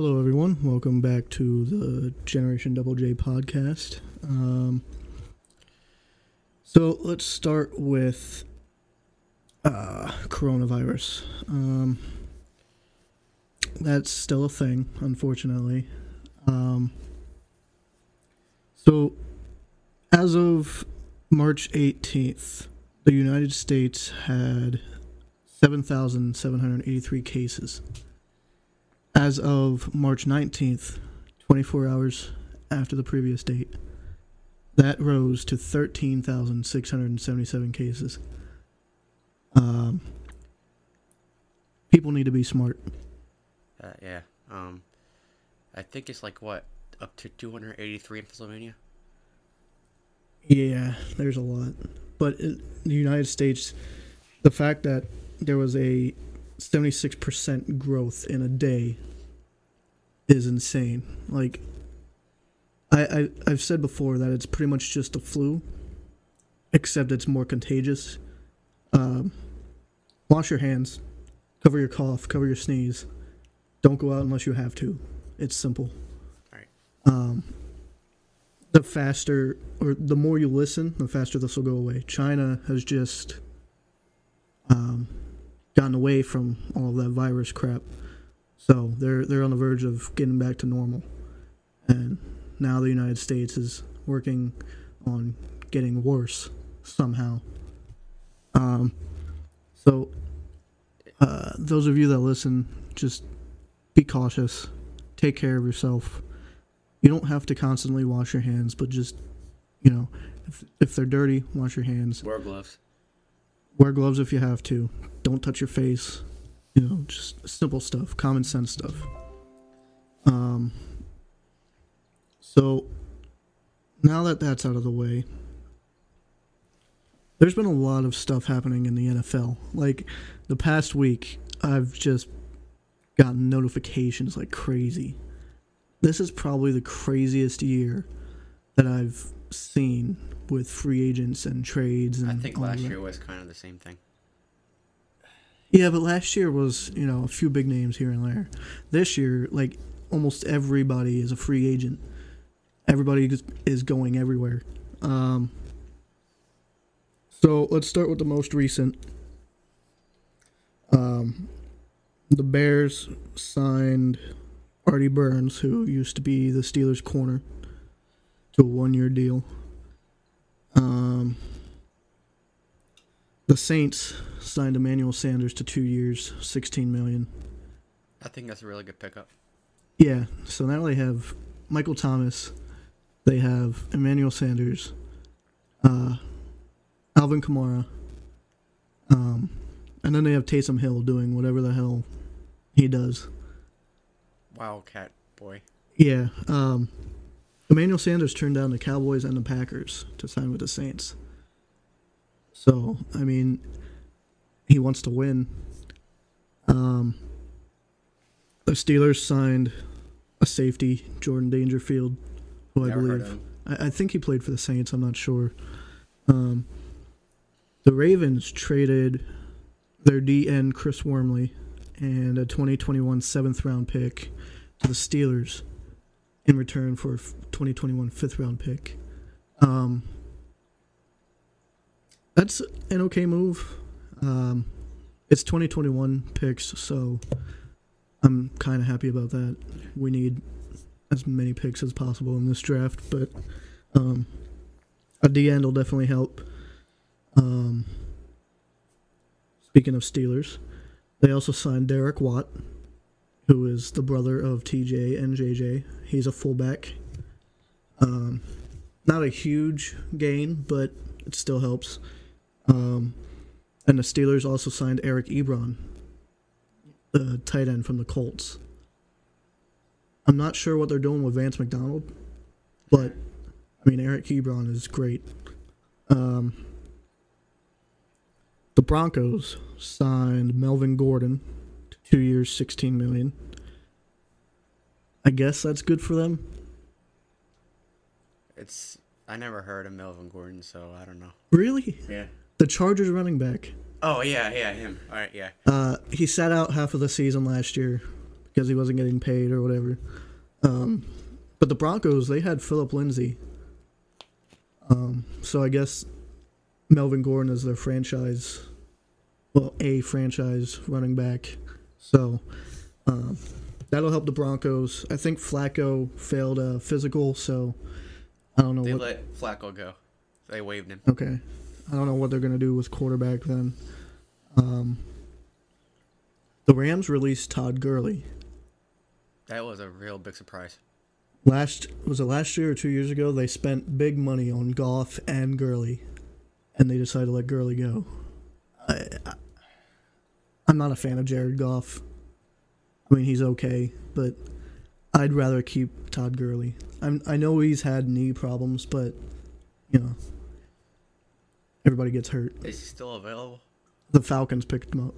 Hello, everyone. Welcome back to the Generation Double J podcast. Um, so let's start with uh, coronavirus. Um, that's still a thing, unfortunately. Um, so, as of March 18th, the United States had 7,783 cases. As of March 19th, 24 hours after the previous date, that rose to 13,677 cases. Um, people need to be smart. Uh, yeah. Um, I think it's like what up to 283 in Pennsylvania. Yeah, there's a lot. But in the United States, the fact that there was a 76% growth in a day is insane. Like, I, I, I've said before that it's pretty much just a flu, except it's more contagious. Um, wash your hands, cover your cough, cover your sneeze. Don't go out unless you have to. It's simple. Right. Um, the faster or the more you listen, the faster this will go away. China has just um, gotten away from all that virus crap, so they're they're on the verge of getting back to normal, and now the United States is working on getting worse somehow. Um, so uh, those of you that listen, just be cautious, take care of yourself. You don't have to constantly wash your hands, but just you know, if if they're dirty, wash your hands. Wear gloves. Wear gloves if you have to. Don't touch your face. You know, just simple stuff, common sense stuff. Um. So now that that's out of the way, there's been a lot of stuff happening in the NFL. Like the past week, I've just gotten notifications like crazy. This is probably the craziest year that I've seen with free agents and trades. And I think last year was kind of the same thing. Yeah, but last year was, you know, a few big names here and there. This year, like almost everybody is a free agent. Everybody is- is going everywhere. Um, so let's start with the most recent. Um, the Bears signed Artie Burns, who used to be the Steelers' corner, to a one-year deal. Um, the Saints signed Emmanuel Sanders to two years, sixteen million. I think that's a really good pickup. Yeah, so now they have Michael Thomas, they have Emmanuel Sanders, uh, Alvin Kamara, um, and then they have Taysom Hill doing whatever the hell he does. Wildcat boy. Yeah, um, Emmanuel Sanders turned down the Cowboys and the Packers to sign with the Saints. So, I mean, he wants to win. Um, the Steelers signed a safety, Jordan Dangerfield, who I Never believe. I, I think he played for the Saints. I'm not sure. Um, the Ravens traded their DN Chris Wormley and a 2021 seventh round pick to the Steelers in return for a f- 2021 fifth round pick. Um, that's an okay move. Um, it's 2021 picks, so I'm kind of happy about that. We need as many picks as possible in this draft, but um, a D end will definitely help. Um, speaking of Steelers, they also signed Derek Watt, who is the brother of TJ and JJ. He's a fullback. Um, not a huge gain, but it still helps. Um, and the Steelers also signed Eric Ebron, the tight end from the Colts. I'm not sure what they're doing with Vance McDonald, but I mean Eric Ebron is great. Um, the Broncos signed Melvin Gordon two years, sixteen million. I guess that's good for them. It's I never heard of Melvin Gordon, so I don't know. Really, Yeah. the Chargers running back. Oh yeah, yeah, him. All right, yeah. Uh, he sat out half of the season last year because he wasn't getting paid or whatever. Um, but the Broncos, they had Philip Lindsay. Um, so I guess Melvin Gordon is their franchise, well, a franchise running back. So um, that'll help the Broncos. I think Flacco failed a physical, so I don't know They what. let Flacco go. They waived him. Okay. I don't know what they're going to do with quarterback then. Um, the Rams released Todd Gurley. That was a real big surprise. Last was it last year or 2 years ago they spent big money on Goff and Gurley and they decided to let Gurley go. I, I I'm not a fan of Jared Goff. I mean, he's okay, but I'd rather keep Todd Gurley. I'm I know he's had knee problems, but you know, everybody gets hurt. Is he still available? The Falcons picked him up.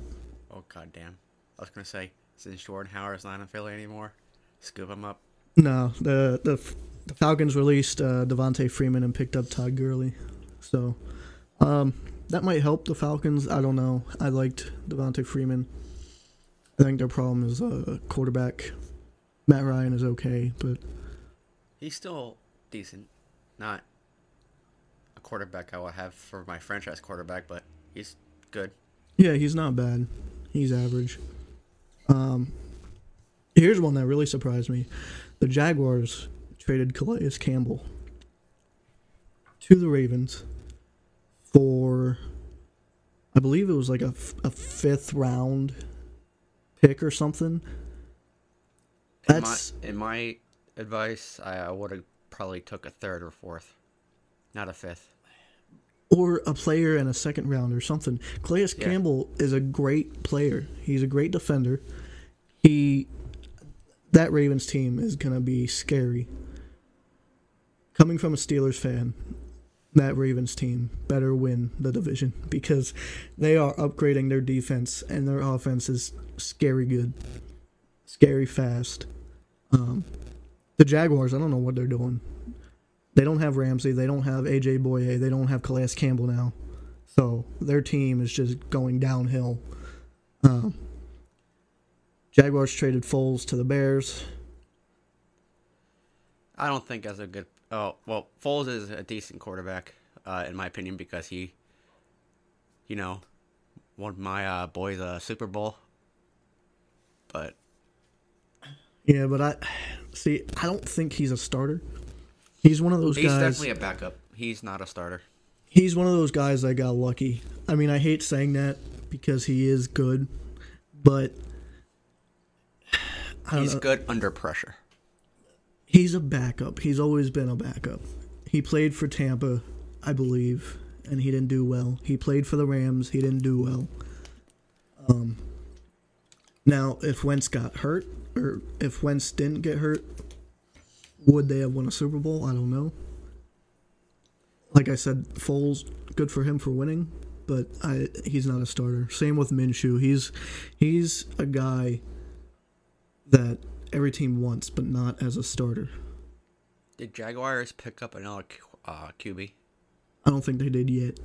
Oh god damn. I was gonna say, since Jordan Howard's not in Philly anymore, scoop him up. No, the the the Falcons released uh, Devonta Freeman and picked up Todd Gurley, so um, that might help the Falcons. I don't know. I liked Devonta Freeman. I think their problem is uh, quarterback. Matt Ryan is okay, but He's still decent. Not a quarterback I would have for my franchise quarterback, but he's good. yeah, he's not bad. He's average. Um, here's one that really surprised me: the Jaguars traded Calais Campbell to the Ravens for, I believe it was like a, a fifth round pick or something. In That's my, in my advice, I, I would have probably took a third or fourth, not a fifth. or a player in a second round or something. Calais Yeah. Campbell is a great player. He's a great defender. He that Ravens team is gonna be scary. Coming from a Steelers fan, that Ravens team better win the division because they are upgrading their defense and their offense is scary good, scary fast. Um, the Jaguars, I don't know what they're doing. They don't have Ramsey. They don't have AJ Bouye. They don't have Calais Campbell now. So their team is just going downhill. Um, Jaguars traded Foles to the Bears. I don't think that's a good. Oh well, Foles is a decent quarterback, uh, in my opinion, because he, you know, won my uh, boys a Super Bowl. But Yeah, but I see. I don't think he's a starter. He's one of those he's guys. definitely a backup. He's not a starter. he's one of those guys that got lucky. I mean, I hate saying that because he is good, but He's know. good under pressure. He's a backup. He's always been a backup. He played for Tampa, I believe, and he didn't do well. He played for the Rams. He didn't do well. Um, now, if Wentz got hurt, or if Wentz didn't get hurt, would they have won a Super Bowl? I don't know. Like I said, Foles, good for him for winning, but I he's not a starter. Same with Minshew. He's he's a guy that every team wants, but not as a starter. Did Jaguars pick up another uh, QB? I don't think they did yet.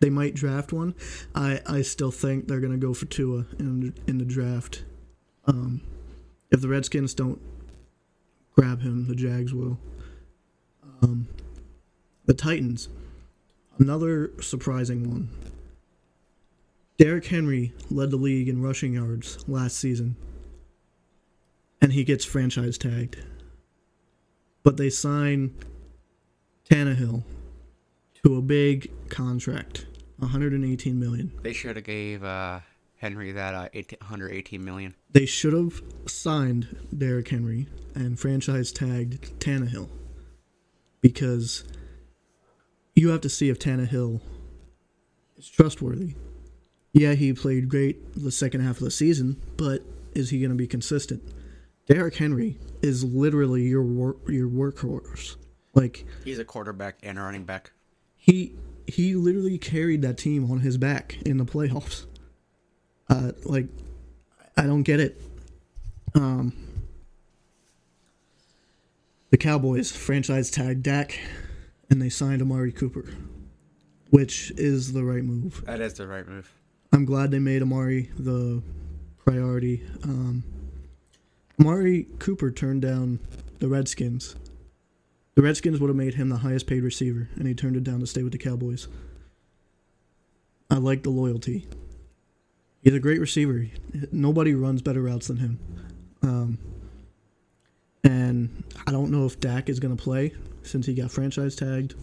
They might draft one. I, I still think they're gonna go for Tua in in the draft. Um, if the Redskins don't grab him, the Jags will. Um, the Titans, another surprising one. Derrick Henry led the league in rushing yards last season, and he gets franchise tagged. But they sign Tannehill to a big contract, 118 million. They should have gave uh, Henry that uh, 18, 118 million. They should have signed Derrick Henry and franchise tagged Tannehill because you have to see if Tannehill is trustworthy. Yeah, he played great the second half of the season, but is he going to be consistent? Derrick Henry is literally your wor- your workhorse. Like He's a quarterback and a running back. he he literally carried that team on his back in the playoffs. Uh, like I don't get it. Um, the Cowboys franchise tagged Dak, and they signed Amari Cooper, which is the right move. That is the right move. I'm glad they made Amari the priority. Um, Amari Cooper turned down the Redskins. The Redskins would have made him the highest paid receiver, and he turned it down to stay with the Cowboys. I like the loyalty. He's a great receiver. Nobody runs better routes than him. Um, and I don't know if Dak is going to play since he got franchise tagged.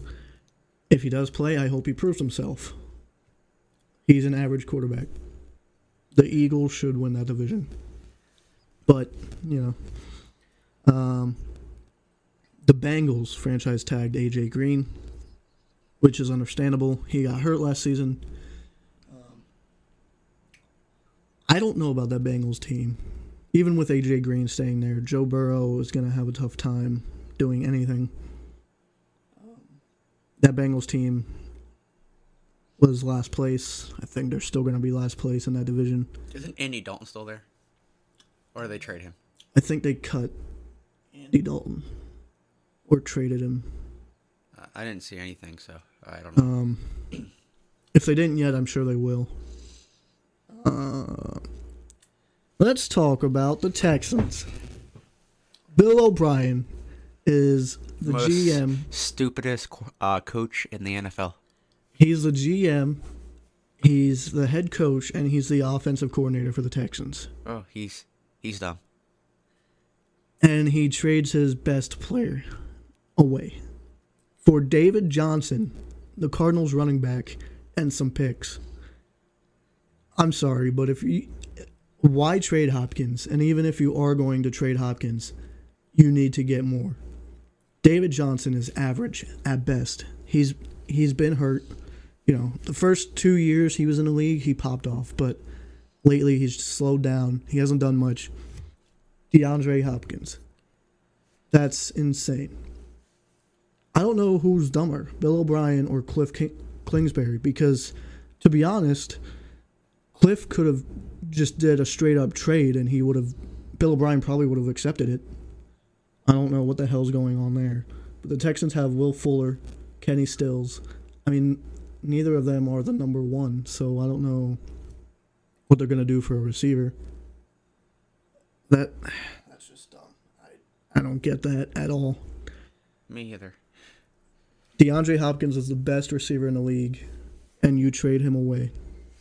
If he does play, I hope he proves himself. He's an average quarterback. The Eagles should win that division. But, you know, um, the Bengals franchise tagged AJ Green, which is understandable. He got hurt last season. Um, I don't know about that Bengals team. Even with AJ Green staying there, Joe Burrow is going to have a tough time doing anything. that Bengals team was last place. I think they're still going to be last place in that division. Isn't Andy Dalton still there? Or they trade him? I think they cut Andy Dalton or traded him. I didn't see anything, so I don't know. Um, if they didn't yet, I'm sure they will. Uh, let's talk about the Texans. Bill O'Brien is the Most GM. Stupidest uh, coach in the NFL. He's the GM. He's the head coach, and he's the offensive coordinator for the Texans. Oh, he's he's done. And he trades his best player away for David Johnson, the Cardinals running back, and some picks. I'm sorry, but if you why trade Hopkins? And even if you are going to trade Hopkins, you need to get more. David Johnson is average at best. He's he's been hurt. You know, the first two years he was in the league, he popped off, but lately he's slowed down. He hasn't done much. DeAndre Hopkins. That's insane. I don't know who's dumber, Bill O'Brien or Cliff King- Kingsbury, because to be honest, Cliff could have just did a straight up trade and he would have, Bill O'Brien probably would have accepted it. I don't know what the hell's going on there. But the Texans have Will Fuller, Kenny Stills. I mean, neither of them are the number one, so I don't know what they're going to do for a receiver. That that's just dumb. I I don't get that at all. Me either. DeAndre Hopkins is the best receiver in the league, and you trade him away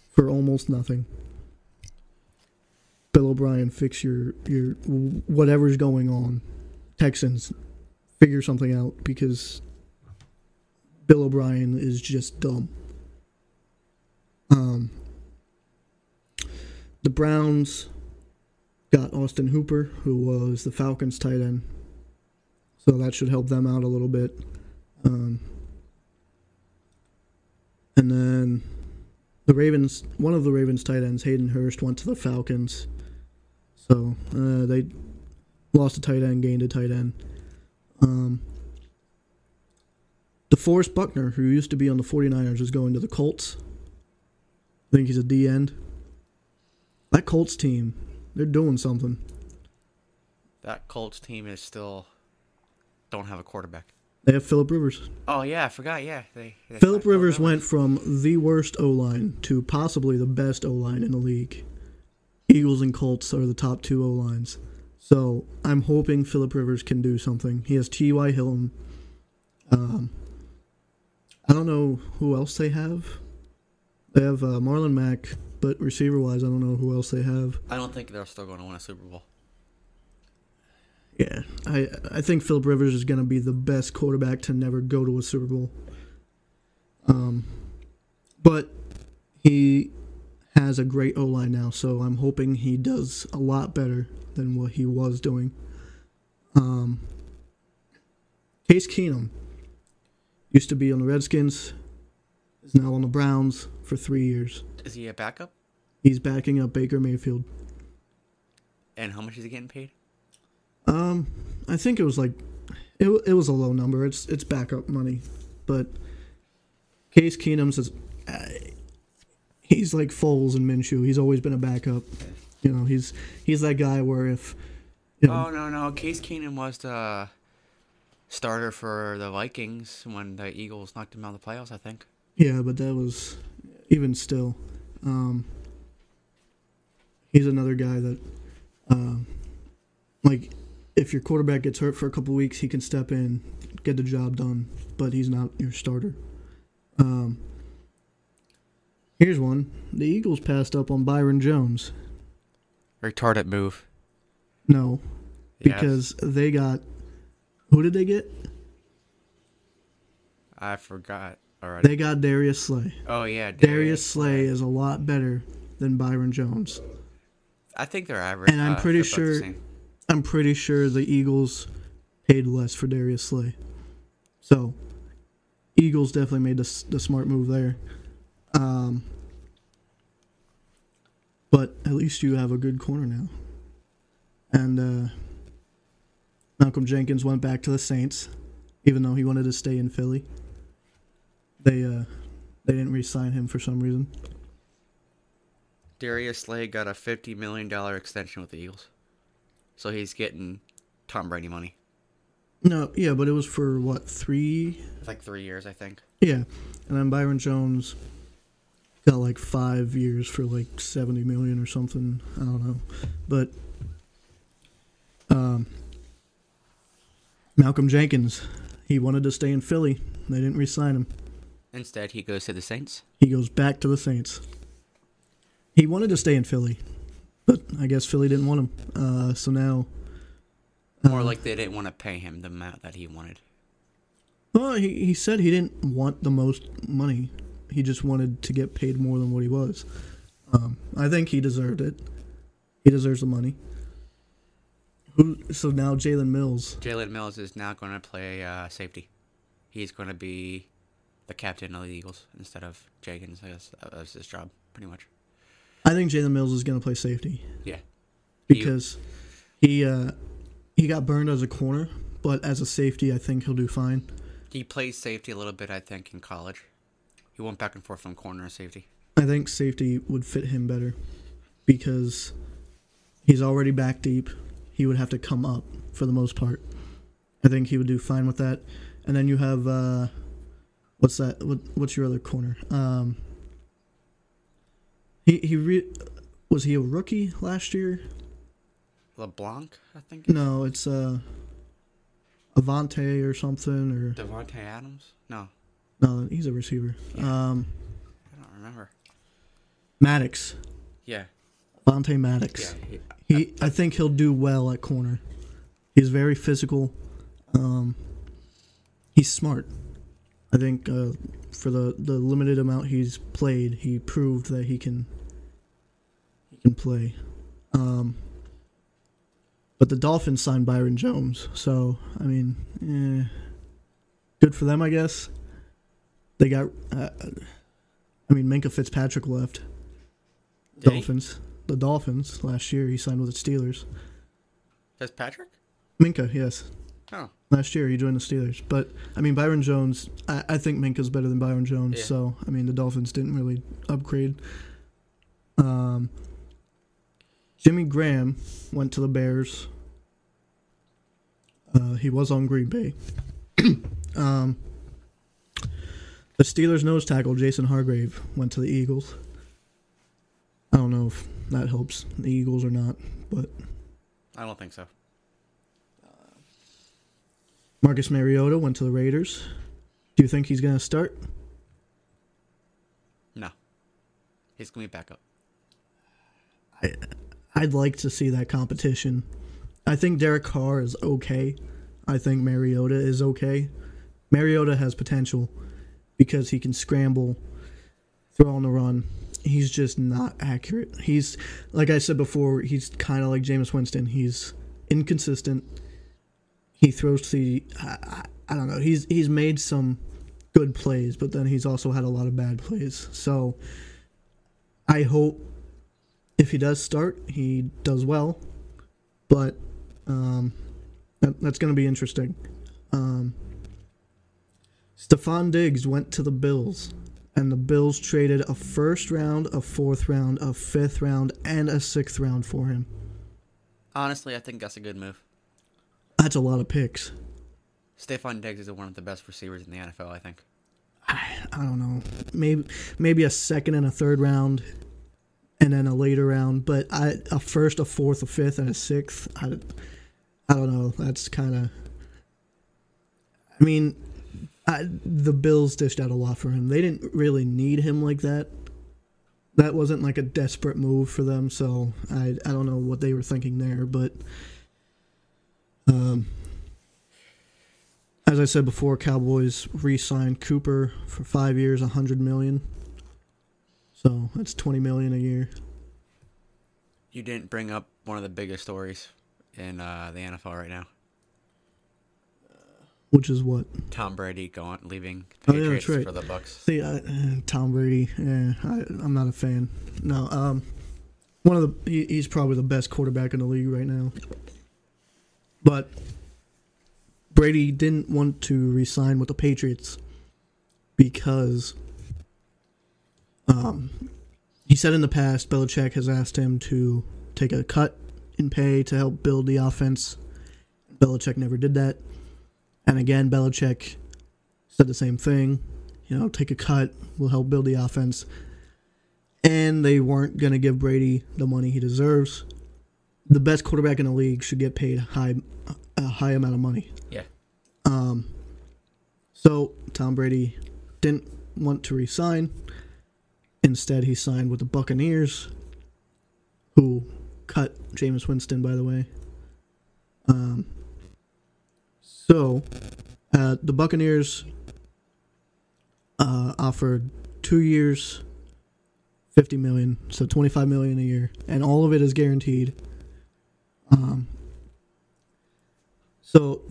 for almost nothing. Bill O'Brien, fix your your whatever's going on. Texans, figure something out because Bill O'Brien is just dumb. Um, the Browns got Austin Hooper, who was the Falcons' tight end, so that should help them out a little bit. Um, and then the Ravens, one of the Ravens' tight ends, Hayden Hurst, went to the Falcons. So uh, they lost a tight end, gained a tight end. Um, DeForest Buckner, who used to be on the 49ers, is going to the Colts. I think he's a D end. That Colts team, they're doing something. That Colts team is still don't have a quarterback. They have Philip Rivers. Oh yeah, I forgot. Yeah, they. they Philip Rivers went from the worst O line to possibly the best O line in the league. Eagles and Colts are the top two O lines. So I'm hoping Philip Rivers can do something. He has T.Y. Hilton. Um, I don't know who else they have. They have uh, Marlon Mack, but receiver wise, I don't know who else they have. I don't think they're still going to win a Super Bowl. Yeah, I I think Philip Rivers is going to be the best quarterback to never go to a Super Bowl. Um, but he has a great O line now, so I'm hoping he does a lot better than what he was doing. Um, Case Keenum used to be on the Redskins, is now on the Browns for three years. Is he a backup? He's backing up Baker Mayfield. And how much is he getting paid? Um, I think it was like it, it was a low number. It's it's backup money, but Case Keenum says uh, he's like Foles and Minshew. He's always been a backup. You know, he's he's that guy where if you know, Oh no no, Case Keenum was the starter for the Vikings when the Eagles knocked him out of the playoffs. I think. Yeah, but that was even still. Um, he's another guy that um, like if your quarterback gets hurt for a couple weeks, he can step in, get the job done, but he's not your starter. Um, here's one: the Eagles passed up on Byron Jones. Retarded move. No, Yes. because they got who did they get? I forgot already. They got Darius Slay. oh yeah, Darius Slay is a lot better than Byron Jones. I think they're average. And I'm uh, pretty they're both the sure- I'm pretty sure the Eagles paid less for Darius Slay. So, Eagles definitely made the, the smart move there. Um, but at least you have a good corner now. And uh, Malcolm Jenkins went back to the Saints, even though he wanted to stay in Philly. They uh, they didn't re-sign him for some reason. Darius Slay got a fifty million dollar extension with the Eagles, so he's getting Tom Brady money. No, yeah, but it was for what three It's like three years, I think. Yeah, and then Byron Jones got like five years for like seventy million or something. I don't know, but um, Malcolm Jenkins, he wanted to stay in Philly. They didn't re-sign him. Instead, he goes to the Saints. He goes back to the Saints. He wanted to stay in Philly, but I guess Philly didn't want him. Uh, so now, More uh, like they didn't want to pay him the amount that he wanted. Well, he, he said he didn't want the most money. He just wanted to get paid more than what he was. Um, I think he deserved it. He deserves the money. Who? So now Jalen Mills. Jalen Mills is now going to play uh, safety. He's going to be the captain of the Eagles instead of Jenkins. I guess that was his job, pretty much. I think Jalen Mills is going to play safety Yeah. because he uh, he got burned as a corner, but as a safety, I think he'll do fine. He plays safety a little bit, I think, in college. He went back and forth from corner and safety. I think safety would fit him better because he's already back deep. He would have to come up for the most part. I think he would do fine with that. And then you have uh, what's that? What, what's your other corner? Um, he he re- was he a rookie last year? LeBlanc, I think. No, it's uh, Avonte or something or Davante Adams? No, no, he's a receiver. Um, I don't remember. Maddox, Yeah. Avonte Maddox. Yeah. He, I think he'll do well at corner. He's very physical. Um, he's smart. I think uh, for the, the limited amount he's played, he proved that he can he can play. Um, but the Dolphins signed Byron Jones, so I mean, eh, good for them, I guess. They got, uh, I mean, Minkah Fitzpatrick left. He? Dolphins. The Dolphins last year he signed with the Steelers. Fitzpatrick? Minka, yes. Oh. Last year he joined the Steelers. But I mean Byron Jones I, I think Minkah's better than Byron Jones, Yeah. so I mean the Dolphins didn't really upgrade. Um Jimmy Graham went to the Bears. Uh, he was on Green Bay. um, the Steelers nose tackle Javon Hargrave went to the Eagles. I don't know if that helps the Eagles or not, but I don't think so. Marcus Mariota went to the Raiders. Do you think he's going to start? No. He's going to be back up. I, I'd like to see that competition. I think Derek Carr is okay. I think Mariota is okay. Mariota has potential because he can scramble, throw on the run. He's just not accurate. He's like I said before. He's kind of like Jameis Winston. He's inconsistent. He throws to the. I, I, don't know. He's he's made some good plays, but then he's also had a lot of bad plays. So I hope if he does start, he does well. But um, that, that's going to be interesting. Um, Stefon Diggs went to the Bills, and the Bills traded a first round, a fourth round, a fifth round, and a sixth round for him. Honestly, I think that's a good move. That's a lot of picks. Stefon Diggs is one of the best receivers in the NFL, I think. I don't know. Maybe maybe a second and a third round, and then a later round. But I, a first, a fourth, a fifth, and a sixth. I, I don't know. That's kind of. I mean, I, the Bills dished out a lot for him. They didn't really need him like that. That wasn't like a desperate move for them, so I I don't know what they were thinking there, but um as I said before, Cowboys re-signed Cooper for 5 years, a 100 million. So, that's 20 million a year. You didn't bring up one of the biggest stories in uh, the NFL right now. Which is what? Tom Brady going leaving Oh, yeah, Patriots that's right. for the Bucks. See, I, uh, Tom Brady, eh, I, I'm not a fan. No, um, one of the he, he's probably the best quarterback in the league right now. But Brady didn't want to resign with the Patriots because um, he said in the past Belichick has asked him to take a cut in pay to help build the offense. Belichick never did that. And again, Belichick said the same thing. You know, take a cut, we'll help build the offense. And they weren't going to give Brady the money he deserves. The best quarterback in the league should get paid high, a high amount of money. Yeah. Um, so Tom Brady didn't want to resign. Instead, he signed with the Buccaneers, who cut Jameis Winston, by the way. Um, so uh, the Buccaneers uh, offered two years, fifty million, so twenty-five million a year, and all of it is guaranteed. Um, so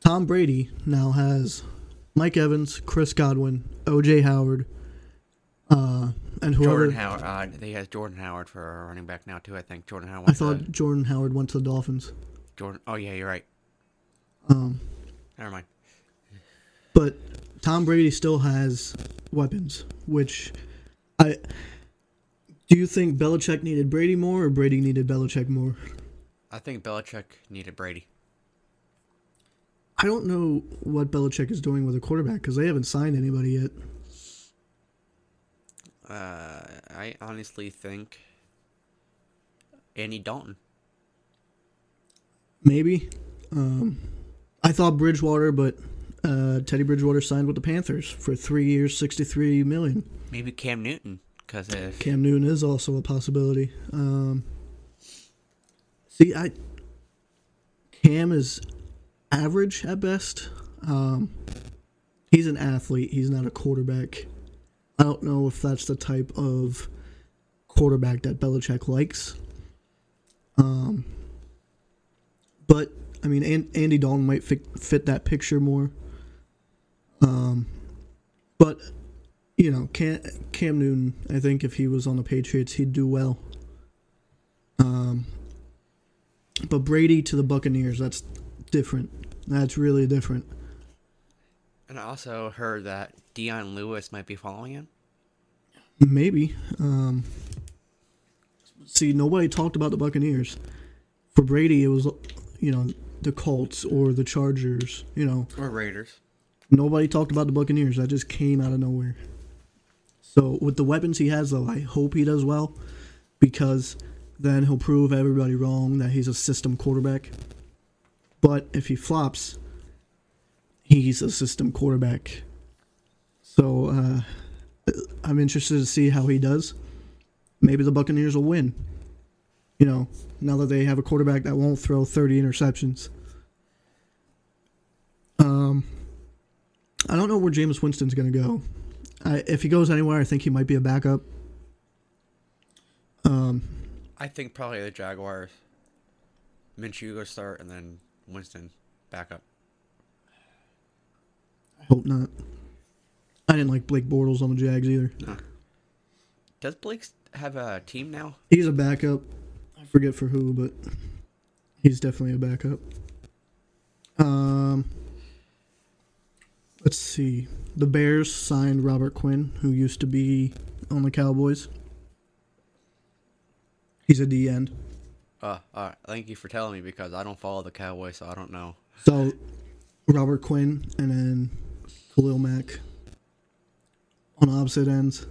Tom Brady now has Mike Evans, Chris Godwin, O.J. Howard, uh, and whoever. Jordan Howard. Uh, he has Jordan Howard for running back now too. I think Jordan Howard. I thought to Jordan Howard went to the Dolphins. Jordan. Oh yeah, you're right. Um, Never mind. but Tom Brady still has weapons, which I. Do you think Belichick needed Brady more or Brady needed Belichick more? I think Belichick needed Brady. I don't know what Belichick is doing with a quarterback because they haven't signed anybody yet. Uh, I honestly think Andy Dalton. Maybe. Um, I thought Bridgewater, but uh, Teddy Bridgewater signed with the Panthers for three years, sixty-three million. Maybe Cam Newton, because if Cam Newton is also a possibility. Um, see, I Cam is average at best. Um, he's an athlete. He's not a quarterback. I don't know if that's the type of quarterback that Belichick likes. Um, but I mean, An- Andy Dalton might fit, fit that picture more. Um, but you know, Cam, Cam Newton, I think if he was on the Patriots, he'd do well. Um, but Brady to the Buccaneers, that's different. That's really different. and I also heard that Dion Lewis might be following him. Maybe. Um, see, nobody talked about the Buccaneers. For Brady, it was, you know, the Colts or the Chargers. You know, Or Raiders. nobody talked about the Buccaneers. That just came out of nowhere. So with the weapons he has, though, I hope he does well, because then he'll prove everybody wrong that he's a system quarterback. But if he flops, he's a system quarterback. So uh, I'm interested to see how he does. Maybe the Buccaneers will win. You know, now that they have a quarterback that won't throw 30 interceptions. Um, I don't know where Jameis Winston's going to go. I, if he goes anywhere, I think he might be a backup. Um, I think probably the Jaguars. Minshew go start, and then Winston back up. I hope not. I didn't like Blake Bortles on the Jags either. Does Blake have a team now? He's a backup. I forget for who, but he's definitely a backup. Um, let's see. The Bears signed Robert Quinn, who used to be on the Cowboys. He's a D end. Uh, all right. Thank you for telling me because I don't follow the Cowboys, so I don't know. So Robert Quinn and then Khalil Mack on opposite ends.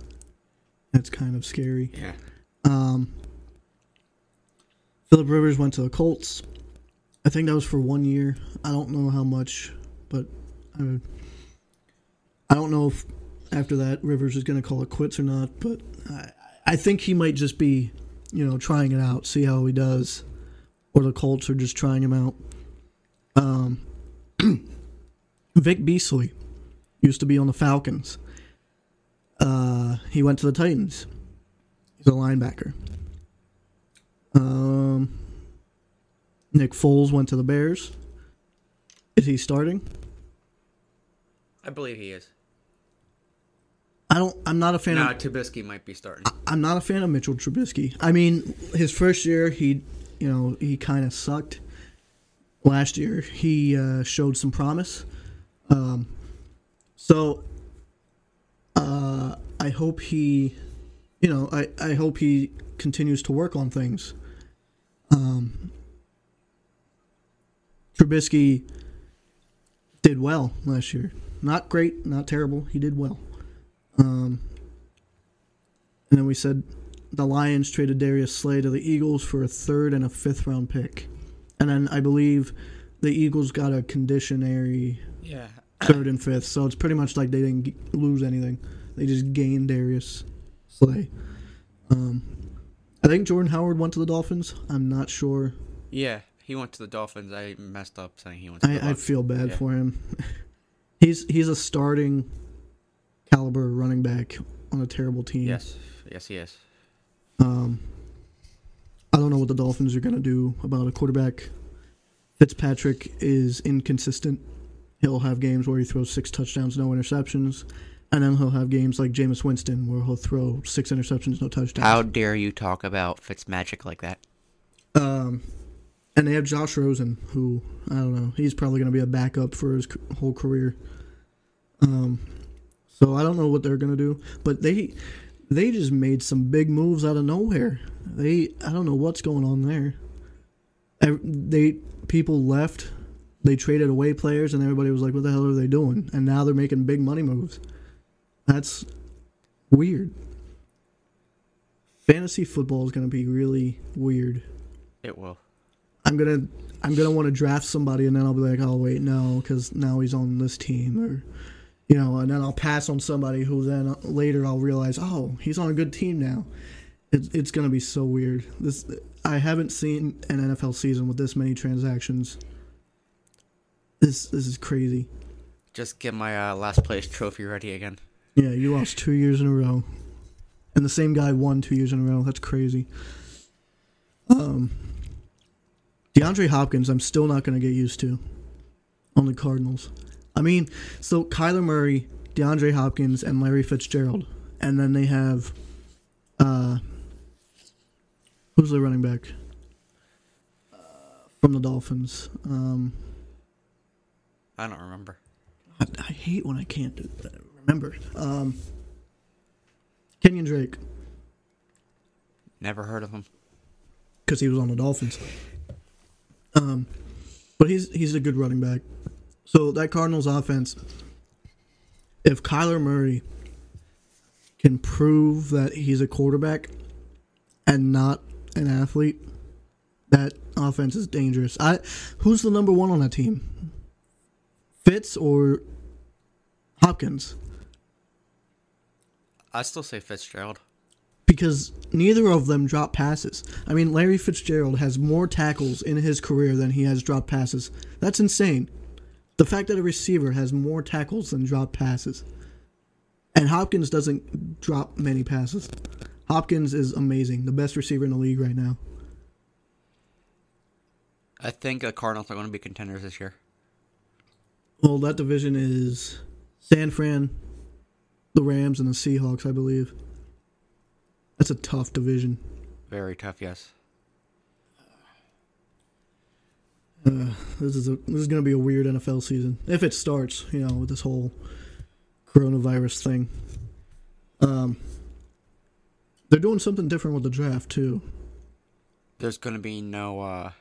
That's kind of scary. Yeah. Um, Philip Rivers went to the Colts. I think that was for one year. I don't know how much, but I, I don't know if after that Rivers is going to call it quits or not. But I, I think he might just be, you know, trying it out, see how he does, or the Colts are just trying him out. Um, Vic Beasley used to be on the Falcons. Uh, he went to the Titans. He's a linebacker. Um, Nick Foles went to the Bears. Is he starting? I believe he is. I don't. I'm not a fan Nah, of. Trubisky might be starting. I'm not a fan of Mitchell Trubisky. I mean, his first year, he, you know, he kind of sucked. Last year, he uh, showed some promise. Um, so, uh, I hope he, you know, I, I hope he continues to work on things. Um, Trubisky did well last year. Not great, not terrible. He did well. Um, and then we said the Lions traded Darius Slay to the Eagles for a third and a fifth round pick. And then I believe the Eagles got a conditionary Yeah. third and fifth. So it's pretty much like they didn't g- lose anything. They just gained Darius Slay. Um, I think Jordan Howard went to the Dolphins. I'm not sure. Yeah, he went to the Dolphins. I messed up saying he went to the I, I feel bad Yeah. for him. he's he's a starting caliber running back on a terrible team. Yes, yes, he is. Um, I don't know what the Dolphins are going to do about a quarterback. Fitzpatrick is inconsistent. He'll have games where he throws six touchdowns, no interceptions, and then he'll have games like Jameis Winston where he'll throw six interceptions, no touchdowns. How dare you talk about Fitzmagic like that? Um, and they have Josh Rosen, who I don't know. He's probably going to be a backup for his whole career. Um, so I don't know what they're going to do, but they they just made some big moves out of nowhere. They I don't know what's going on there. They people left. They traded away players, and everybody was like, "What the hell are they doing?" And now they're making big money moves. That's weird. Fantasy football is going to be really weird. It will. I'm gonna I'm gonna want to draft somebody, and then I'll be like, oh wait, no, because now he's on this team, or you know, and then I'll pass on somebody who then later I'll realize, oh, he's on a good team now. It's it's gonna be so weird. This I haven't seen an NFL season with this many transactions. This this is crazy. Just get my uh, last place trophy ready again. Yeah, you lost two years in a row, and the same guy won two years in a row. That's crazy. Um, DeAndre Hopkins, I'm still not going to get used to on the Cardinals. I mean, so Kyler Murray, DeAndre Hopkins, and Larry Fitzgerald, and then they have, uh, who's the running back uh, from the Dolphins? Um, I don't remember. I, I hate when I can't do that. remember. Um, Kenyan Drake. Never heard of him. because he was on the Dolphins. Um, but he's he's a good running back. So that Cardinals offense, if Kyler Murray can prove that he's a quarterback and not an athlete, that offense is dangerous. I who's the number one on that team? Fitz or Hopkins? I still say Fitzgerald. because neither of them drop passes. I mean, Larry Fitzgerald has more tackles in his career than he has dropped passes. That's insane. The fact that a receiver has more tackles than drop passes. And Hopkins doesn't drop many passes. Hopkins is amazing, the best receiver in the league right now. I think the Cardinals are going to be contenders this year. Well, that division is San Fran, the Rams, and the Seahawks, I believe. That's a tough division. Very tough, yes. This is a this is going to be a weird NFL season if it starts. You know, with this whole coronavirus thing. Um, they're doing something different with the draft too. There's going to be no uh,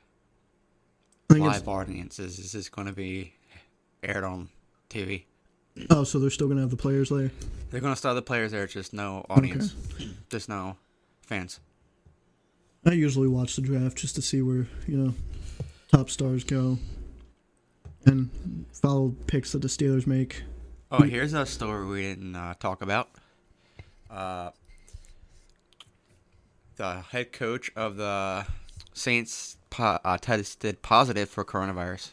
I think it's, live audiences. This is going to be aired on TV. oh, so they're still going to have the players there. They're going to start the players there, just no audience. Just no fans. I usually watch the draft just to see where you know top stars go, and follow picks that the Steelers make. Oh, here's a story we didn't uh, talk about. Uh, the head coach of the Saints po- uh, tested positive for coronavirus,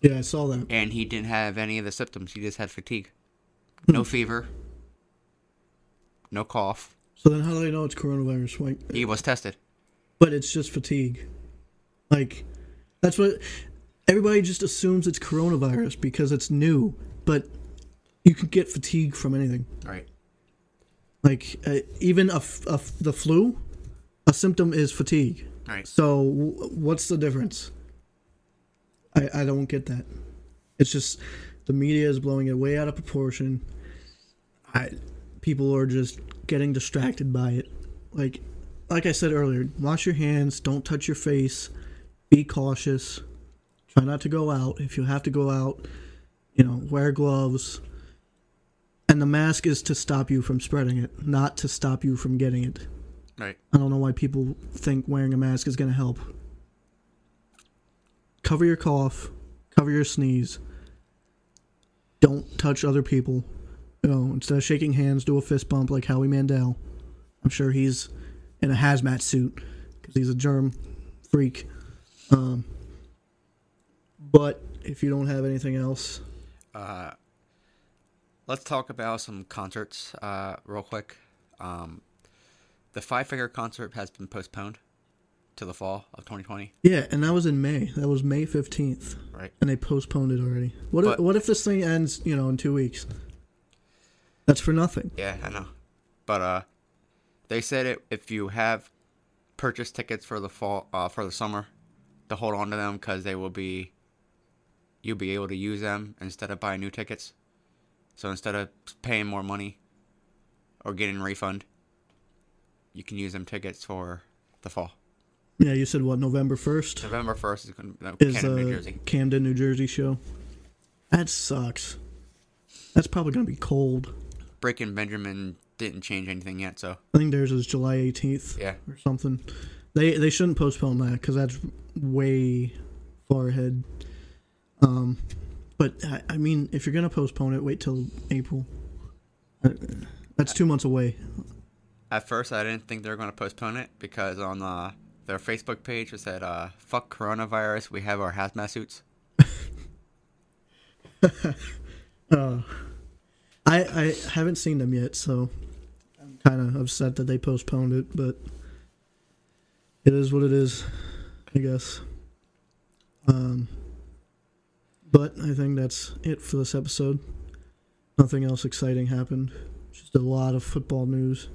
Yeah, I saw that. and he didn't have any of the symptoms. He just had fatigue, Hmm. no fever, no cough. So then, how do they know it's coronavirus? Like, He was tested. but it's just fatigue. Like, that's what everybody just assumes it's coronavirus because it's new. But you can get fatigue from anything. Right. Like, uh, even a, a the flu, a symptom is fatigue. Right. So w- what's the difference? I I don't get that. It's just the media is blowing it way out of proportion. I people are just getting distracted by it. Like like I said earlier, wash your hands, don't touch your face, be cautious. Try not to go out. If you have to go out, you know, wear gloves. And the mask is to stop you from spreading it, not to stop you from getting it. Right. I don't know why people think wearing a mask is going to help. Cover your cough, cover your sneeze. Don't touch other people. You know, instead of shaking hands, do a fist bump like Howie Mandel. I'm sure he's in a hazmat suit because he's a germ freak. Um, but if you don't have anything else, Uh, let's talk about some concerts uh, real quick. Um, the Five Finger concert has been postponed to the fall of 2020. yeah, and that was in May. That was May 15th, Right. and they postponed it already. What if, what if this thing ends, you know, in two weeks? That's for nothing. Yeah, I know. But uh, they said it if you have purchased tickets for the fall uh, for the summer, to hold on to them because they will be. You'll be able to use them instead of buying new tickets. So instead of paying more money or getting a refund, you can use them tickets for the fall. Yeah, you said what? November first November first is going to is Camden, New uh, Jersey. Camden, New Jersey show. That sucks. That's probably gonna be cold. Breaking Benjamin didn't change anything yet, so I think theirs is July 18th yeah. or something. They they shouldn't postpone that because that's way far ahead. Um, but I, I mean, if you're gonna postpone it, wait till April. That's two months away. At first, I didn't think they were going to postpone it because on uh, their Facebook page it said, uh, "Fuck coronavirus, we have our hazmat suits." Uh, I I haven't seen them yet, so I'm kind of upset that they postponed it. But it is what it is, I guess. Um, but I think that's it for this episode. Nothing else exciting happened. Just a lot of football news.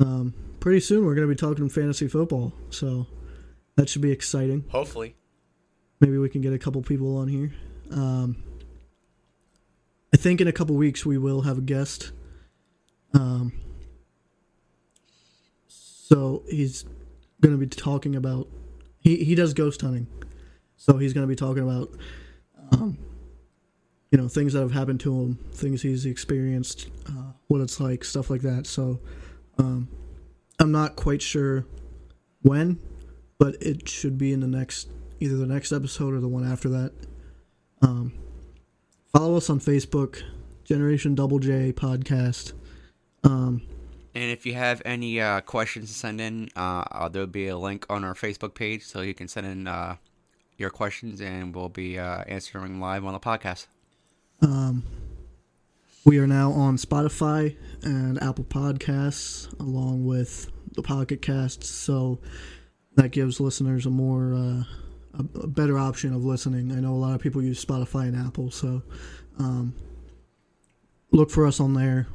Um, pretty soon we're going to be talking fantasy football, so that should be exciting. Hopefully, Maybe we can get a couple people on here. Um, I think in a couple weeks we will have a guest. Um, so he's going to be talking about he he does ghost hunting, so he's going to be talking about um, you know things that have happened to him, things he's experienced, uh, what it's like, stuff like that. So um, I'm not quite sure when, but it should be in the next either the next episode or the one after that. Um, follow us on Facebook, Generation Double J Podcast. Um, and if you have any uh, questions to send in, uh, uh, there'll be a link on our Facebook page, so you can send in uh, your questions, and we'll be uh, answering live on the podcast. um, we are now on Spotify and Apple Podcasts, along with the Pocket Casts. So that gives listeners a more uh, a, a better option of listening. I know a lot of people use Spotify and Apple, so um, look for us on there.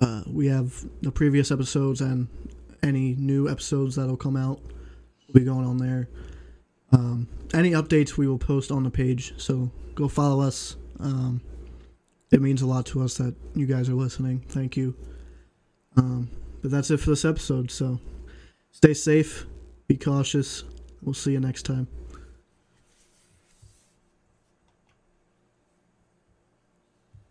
Uh, we have the previous episodes and any new episodes that'll come out will be going on there. Um, any updates we will post on the page, so go follow us. Um, it means a lot to us that you guys are listening. Thank you. Um, but that's it for this episode. So stay safe, be cautious. We'll see you next time.